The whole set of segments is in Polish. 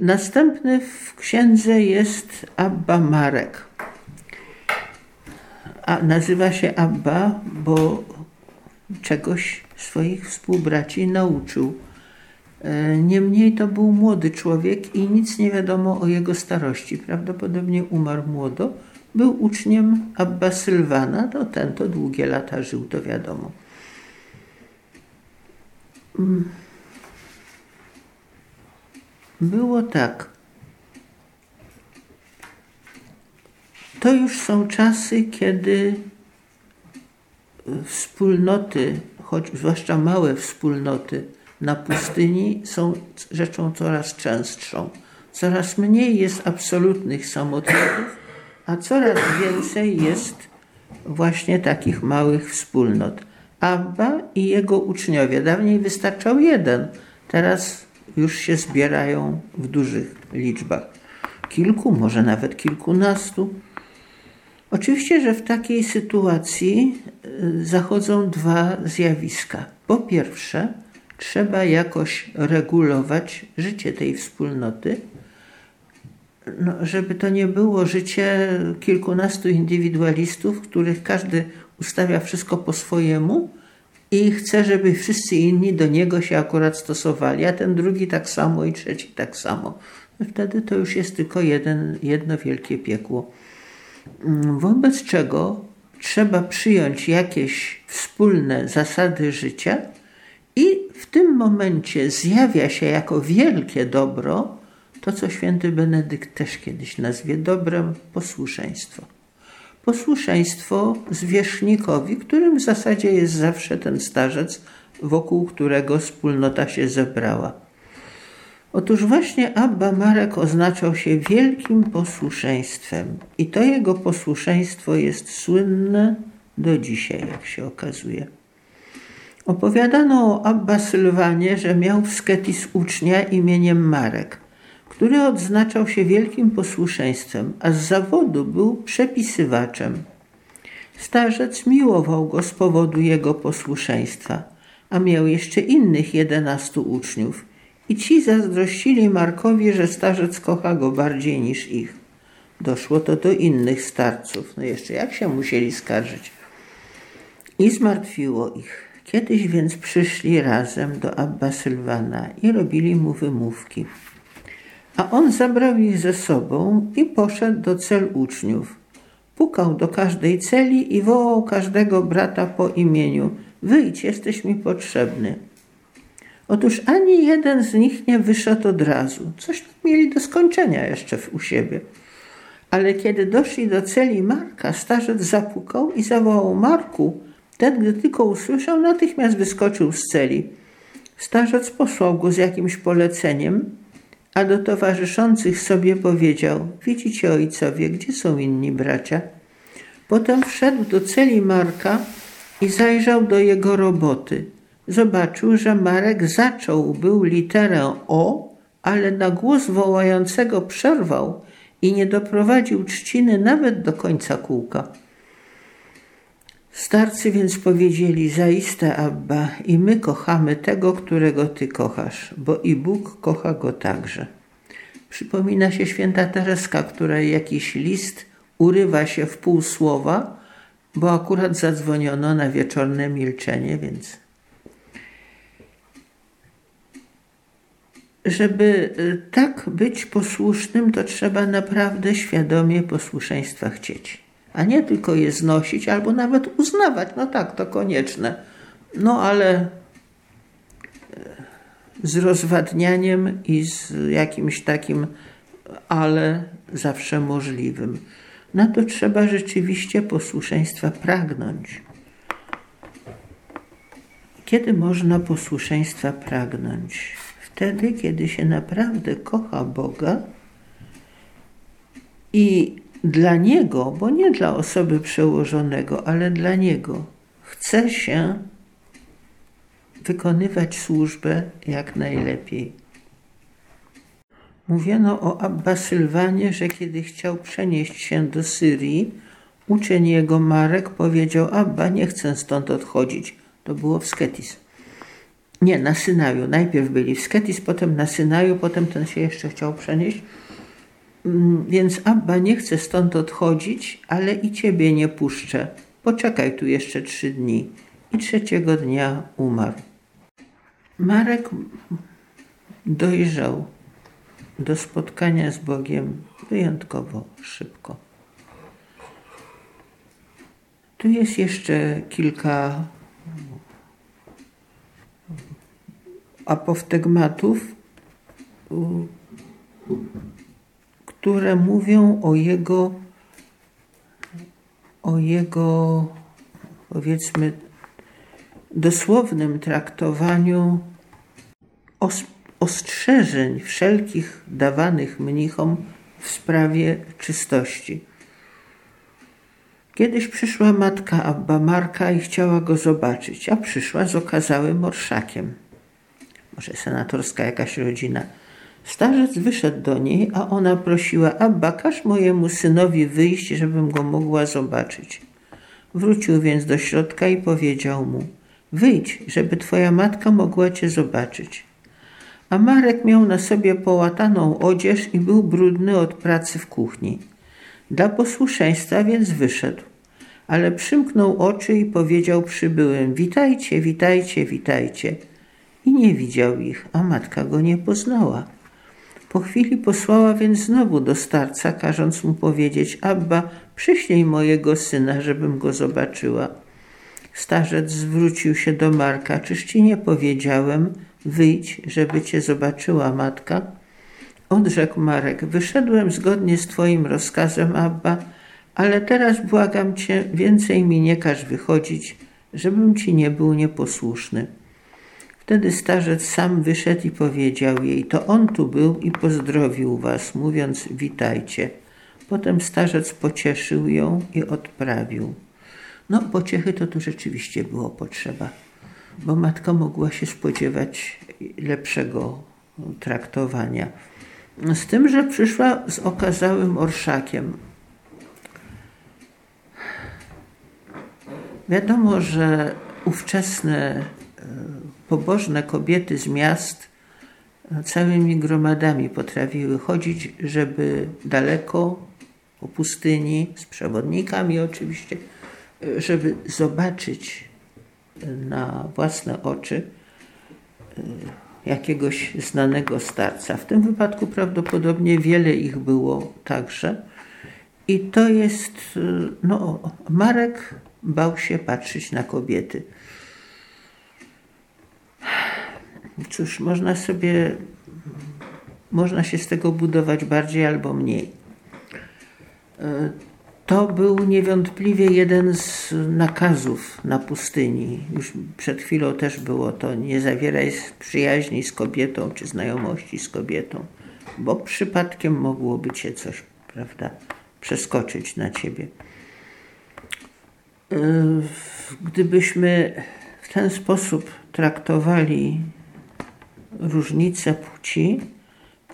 Następny w księdze jest Abba Marek. A nazywa się Abba, bo czegoś swoich współbraci nauczył. E, niemniej to był młody człowiek i nic nie wiadomo o jego starości. Prawdopodobnie umarł młodo. Był uczniem Abba Sylwana, to ten to długie lata żył, to wiadomo. Było tak. To już są czasy, kiedy wspólnoty, choć zwłaszcza małe wspólnoty na pustyni są rzeczą coraz częstszą. Coraz mniej jest absolutnych samotników, a coraz więcej jest właśnie takich małych wspólnot. Abba i jego uczniowie. Dawniej wystarczał jeden, teraz już się zbierają w dużych liczbach. Kilku, może nawet kilkunastu. Oczywiście, że w takiej sytuacji y, zachodzą dwa zjawiska. Po pierwsze, trzeba jakoś regulować życie tej wspólnoty, no, żeby to nie było życie kilkunastu indywidualistów, których każdy ustawia wszystko po swojemu i chce, żeby wszyscy inni do niego się akurat stosowali, a ten drugi tak samo i trzeci tak samo. Wtedy to już jest tylko jeden, jedno wielkie piekło. Wobec czego trzeba przyjąć jakieś wspólne zasady życia i w tym momencie zjawia się jako wielkie dobro to, co święty Benedykt też kiedyś nazwie dobrem posłuszeństwo. Posłuszeństwo zwierzchnikowi, którym w zasadzie jest zawsze ten starzec, wokół którego wspólnota się zebrała. Otóż właśnie Abba Marek oznaczał się wielkim posłuszeństwem i to jego posłuszeństwo jest słynne do dzisiaj, jak się okazuje. Opowiadano o Abba Sylwanie, że miał w Sketis ucznia imieniem Marek, który odznaczał się wielkim posłuszeństwem, a z zawodu był przepisywaczem. Starzec miłował go z powodu jego posłuszeństwa, a miał jeszcze innych jedenastu uczniów – i ci zazdrościli Markowi, że starzec kocha go bardziej niż ich. Doszło to do innych starców. No jeszcze jak się musieli skarżyć? I zmartwiło ich. Kiedyś więc przyszli razem do Abba Sylwana i robili mu wymówki. A on zabrał ich ze sobą i poszedł do cel uczniów. Pukał do każdej celi i wołał każdego brata po imieniu: Wyjdź, jesteś mi potrzebny. Otóż ani jeden z nich nie wyszedł od razu. Coś mieli do skończenia jeszcze u siebie. Ale kiedy doszli do celi Marka, starzec zapukał i zawołał Marku. Ten, gdy tylko usłyszał, natychmiast wyskoczył z celi. Starzec posłał go z jakimś poleceniem, a do towarzyszących sobie powiedział: Widzicie, ojcowie, gdzie są inni bracia? Potem wszedł do celi Marka i zajrzał do jego roboty zobaczył, że Marek zaczął był literę O, ale na głos wołającego przerwał i nie doprowadził trzciny nawet do końca kółka. Starcy więc powiedzieli: Zaiste, Abba, i my kochamy tego, którego ty kochasz, bo i Bóg kocha go także. Przypomina się święta Tereska, która jakiś list urywa się w pół słowa, bo akurat zadzwoniono na wieczorne milczenie, więc żeby y, tak być posłusznym, to trzeba naprawdę świadomie posłuszeństwa chcieć, a nie tylko je znosić albo nawet uznawać. No tak, to konieczne. No ale y, z rozwadnianiem i z jakimś takim ale zawsze możliwym. Na to trzeba rzeczywiście posłuszeństwa pragnąć. Kiedy można posłuszeństwa pragnąć? wtedy, kiedy się naprawdę kocha Boga i dla Niego, bo nie dla osoby przełożonego, ale dla Niego, chce się wykonywać służbę jak najlepiej. Mówiono o Abba Sylwanie, że kiedy chciał przenieść się do Syrii, uczeń jego Marek powiedział: Abba, nie chcę stąd odchodzić. To było w Sketis Nie, na Synaju. Najpierw byli w Sketis, potem na Synaju, potem ten się jeszcze chciał przenieść. Mm, więc Abba nie chce stąd odchodzić, ale i ciebie nie puszczę. Poczekaj tu jeszcze trzy dni. I trzeciego dnia umarł. Marek dojrzał do spotkania z Bogiem wyjątkowo szybko. Tu jest jeszcze kilka apoftegmatów, które mówią o jego, o jego powiedzmy dosłownym traktowaniu ostrzeżeń wszelkich dawanych mnichom w sprawie czystości. Kiedyś przyszła matka Abba Marka i chciała go zobaczyć, a przyszła z okazałym orszakiem. Może senatorska jakaś rodzina. Starzec wyszedł do niej, a ona prosiła, Abba, każ mojemu synowi wyjść, żebym go mogła zobaczyć. Wrócił więc do środka i powiedział mu, wyjdź, żeby twoja matka mogła cię zobaczyć. A Marek miał na sobie połataną odzież i był brudny od pracy w kuchni. Dla posłuszeństwa więc wyszedł, ale przymknął oczy i powiedział przybyłym: Witajcie, witajcie, witajcie. I nie widział ich, a matka go nie poznała. Po chwili posłała więc znowu do starca, każąc mu powiedzieć: Abba, przyślij mojego syna, żebym go zobaczyła. Starzec zwrócił się do Marka: Czyż ci nie powiedziałem, wyjdź, żeby cię zobaczyła matka? Odrzekł Marek: Wyszedłem zgodnie z twoim rozkazem, Abba, ale teraz błagam cię, więcej mi nie każ wychodzić, żebym ci nie był nieposłuszny. Wtedy starzec sam wyszedł i powiedział jej: To on tu był i pozdrowił was, mówiąc: Witajcie. Potem starzec pocieszył ją i odprawił. No, pociechy to tu rzeczywiście było potrzeba, bo matka mogła się spodziewać lepszego traktowania. Z tym, że przyszła z okazałym orszakiem. Wiadomo, że ówczesne pobożne kobiety z miast całymi gromadami potrafiły chodzić, żeby daleko po pustyni, z przewodnikami oczywiście, żeby zobaczyć na własne oczy e, jakiegoś znanego starca. W tym wypadku prawdopodobnie wiele ich było także. I to jest, e, no, Marek bał się patrzeć na kobiety. Cóż, można sobie, można się z tego budować bardziej albo mniej. E, to był niewątpliwie jeden z nakazów na pustyni. Już przed chwilą też było to: nie zawieraj przyjaźni z kobietą czy znajomości z kobietą, bo przypadkiem mogłoby cię coś, prawda, przeskoczyć na ciebie. E, gdybyśmy w ten sposób traktowali różnice płci,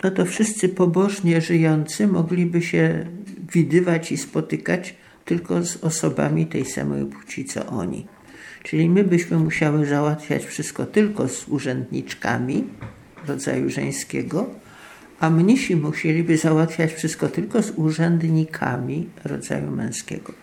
no to wszyscy pobożnie żyjący mogliby się widywać i spotykać tylko z osobami tej samej płci co oni. Czyli my byśmy musiały załatwiać wszystko tylko z urzędniczkami rodzaju żeńskiego, a mnisi musieliby załatwiać wszystko tylko z urzędnikami rodzaju męskiego.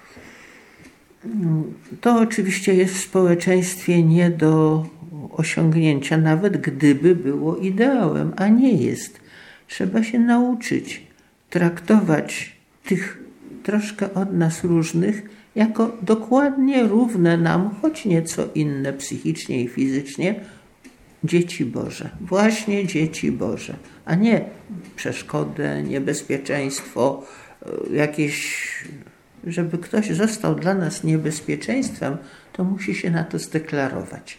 To oczywiście jest w społeczeństwie nie do osiągnięcia, nawet gdyby było ideałem, a nie jest. Trzeba się nauczyć traktować tych troszkę od nas różnych jako dokładnie równe nam, choć nieco inne psychicznie i fizycznie, dzieci Boże. Właśnie dzieci Boże, a nie przeszkodę, niebezpieczeństwo, e, jakieś żeby ktoś został dla nas niebezpieczeństwem, to musi się na to zdeklarować.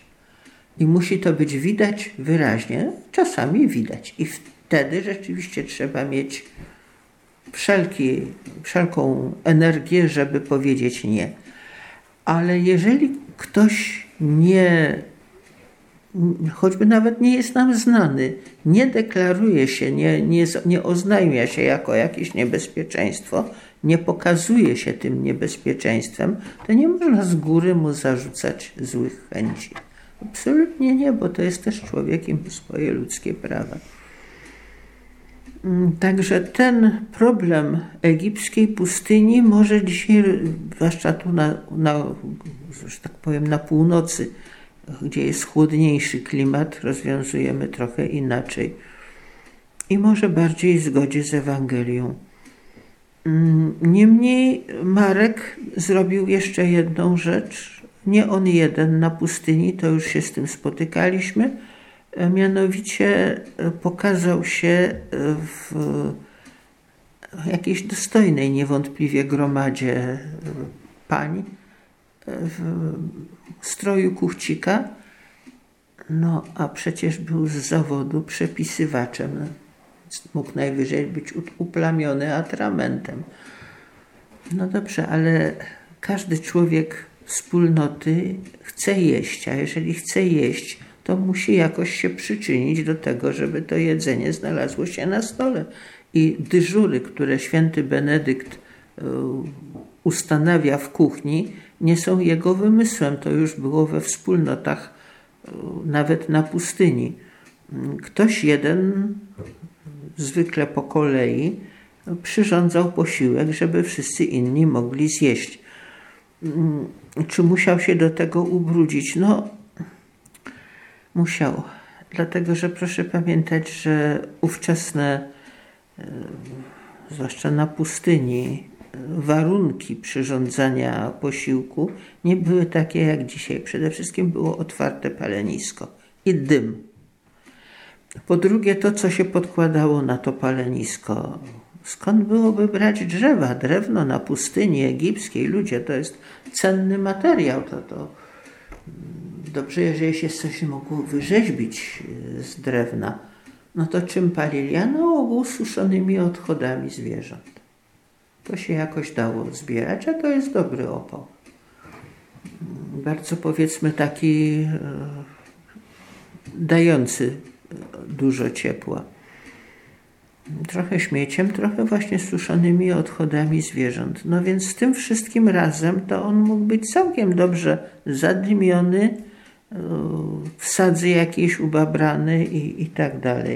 I musi to być widać wyraźnie, czasami widać. I wtedy rzeczywiście trzeba mieć wszelki, wszelką energię, żeby powiedzieć nie. Ale jeżeli ktoś nie, choćby nawet nie jest nam znany, nie deklaruje się, nie, nie, nie oznajmia się jako jakieś niebezpieczeństwo, nie pokazuje się tym niebezpieczeństwem, to nie można z góry mu zarzucać złych chęci. Absolutnie nie, bo to jest też człowiek i swoje ludzkie prawa. Mm, także ten problem egipskiej pustyni może dzisiaj, zwłaszcza tu na, na, że tak powiem, na północy, gdzie jest chłodniejszy klimat, rozwiązujemy trochę inaczej. I może bardziej w zgodzie z Ewangelią. Mm, niemniej Marek zrobił jeszcze jedną rzecz. Nie on jeden na pustyni, to już się z tym spotykaliśmy E, mianowicie e, pokazał się e, w jakiejś dostojnej niewątpliwie gromadzie pań w stroju kuchcika, no a przecież był z zawodu przepisywaczem. Mógł najwyżej być uplamiony atramentem. No dobrze, ale każdy człowiek wspólnoty chce jeść, a jeżeli chce jeść, to musi jakoś się przyczynić do tego, żeby to jedzenie znalazło się na stole. I dyżury, które święty Benedykt e, ustanawia w kuchni, nie są jego wymysłem. To już było we wspólnotach, e, nawet na pustyni. Ktoś jeden, zwykle po kolei, przyrządzał posiłek, żeby wszyscy inni mogli zjeść. Mm, czy musiał się do tego ubrudzić? No, Musiał. Dlatego, że proszę pamiętać, że ówczesne, e, zwłaszcza na pustyni, warunki przyrządzania posiłku nie były takie jak dzisiaj. Przede wszystkim było otwarte palenisko i dym. Po drugie, to, co się podkładało na to palenisko. Skąd byłoby brać drzewa? Drewno na pustyni egipskiej, ludzie, to jest cenny materiał. To, to dobrze, jeżeli się coś mogło wyrzeźbić e, z drewna, no to czym palili? A no ogół suszonymi odchodami zwierząt. To się jakoś dało zbierać, a to jest dobry opał. Bardzo powiedzmy taki e, dający dużo ciepła. Trochę śmieciem, trochę właśnie suszonymi odchodami zwierząt. No więc z tym wszystkim razem to on mógł być całkiem dobrze zadymiony, w sadzy jakieś ubabrany i, i tak dalej.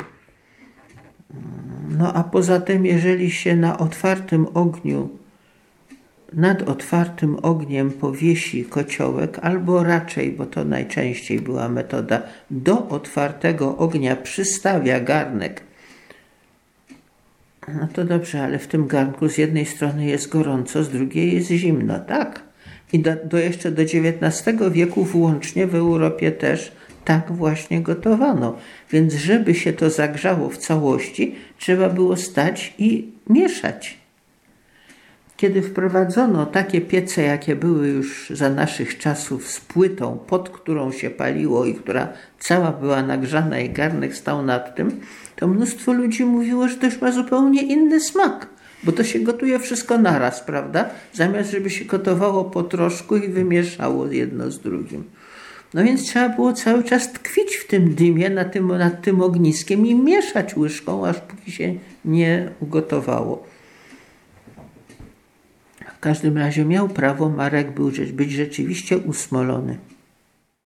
No a poza tym, jeżeli się na otwartym ogniu, nad otwartym ogniem powiesi kociołek, albo raczej, bo to najczęściej była metoda, do otwartego ognia przystawia garnek, no to dobrze, ale w tym garnku z jednej strony jest gorąco, z drugiej jest zimno, tak? I do, do jeszcze do XIX wieku włącznie w Europie też tak właśnie gotowano. Więc żeby się to zagrzało w całości, trzeba było stać i mieszać. Kiedy wprowadzono takie piece, jakie były już za naszych czasów z płytą, pod którą się paliło i która cała była nagrzana i garnek stał nad tym, to mnóstwo ludzi mówiło, że to już ma zupełnie inny smak bo to się gotuje wszystko naraz, prawda? Zamiast, żeby się gotowało po troszku i wymieszało jedno z drugim. No więc trzeba było cały czas tkwić w tym dymie, nad tym, nad tym ogniskiem i mieszać łyżką, aż póki się nie ugotowało. W każdym razie miał prawo Marek był, być rzeczywiście usmolony.